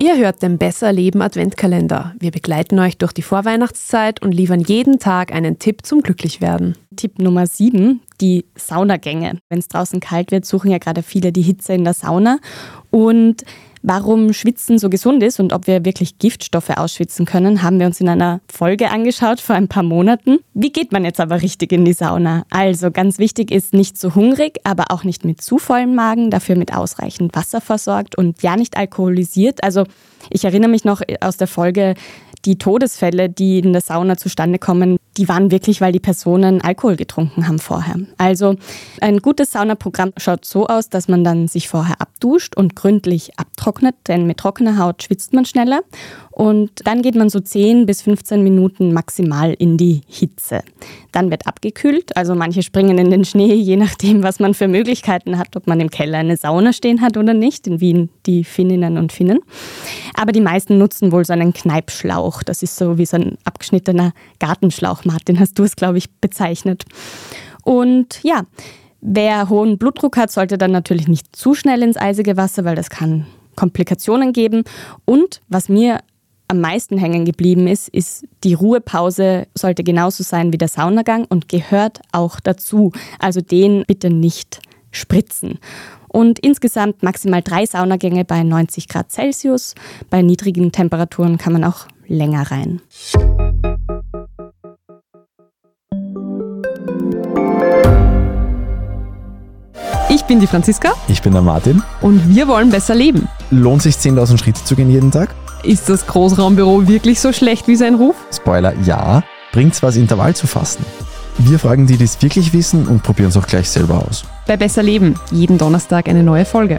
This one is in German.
Ihr hört den Besser Leben Adventkalender. Wir begleiten euch durch die Vorweihnachtszeit und liefern jeden Tag einen Tipp zum Glücklichwerden. Tipp Nummer 7, die Saunagänge. Wenn es draußen kalt wird, suchen ja gerade viele die Hitze in der Sauna. Und Warum Schwitzen so gesund ist und ob wir wirklich Giftstoffe ausschwitzen können, haben wir uns in einer Folge angeschaut vor ein paar Monaten. Wie geht man jetzt aber richtig in die Sauna? Also ganz wichtig ist nicht zu hungrig, aber auch nicht mit zu vollem Magen, dafür mit ausreichend Wasser versorgt und ja nicht alkoholisiert. Also ich erinnere mich noch aus der Folge die Todesfälle, die in der Sauna zustande kommen, die waren wirklich, weil die Personen Alkohol getrunken haben vorher. Also ein gutes Saunaprogramm schaut so aus, dass man dann sich vorher abduscht und gründlich abtrocknet, denn mit trockener Haut schwitzt man schneller. Und dann geht man so 10 bis 15 Minuten maximal in die Hitze. Dann wird abgekühlt, also manche springen in den Schnee, je nachdem, was man für Möglichkeiten hat, ob man im Keller eine Sauna stehen hat oder nicht, in Wien die Finninnen und Finnen. Aber die meisten nutzen wohl so einen Kneipschlauch. Das ist so wie so ein abgeschnittener Gartenschlauch. Martin, hast du es, glaube ich, bezeichnet. Und ja, wer hohen Blutdruck hat, sollte dann natürlich nicht zu schnell ins eisige Wasser, weil das kann Komplikationen geben. Und was mir am meisten hängen geblieben ist, ist, die Ruhepause sollte genauso sein wie der Saunagang und gehört auch dazu. Also den bitte nicht spritzen und insgesamt maximal drei Saunagänge bei 90 Grad Celsius. Bei niedrigen Temperaturen kann man auch länger rein. Ich bin die Franziska. Ich bin der Martin. Und wir wollen besser leben. Lohnt sich 10.000 Schritte zu gehen jeden Tag? Ist das Großraumbüro wirklich so schlecht wie sein Ruf? Spoiler, ja. Bringt's was, Intervall zu fassen? Wir fragen die, die es wirklich wissen und probieren es auch gleich selber aus bei Besser Leben. Jeden Donnerstag eine neue Folge.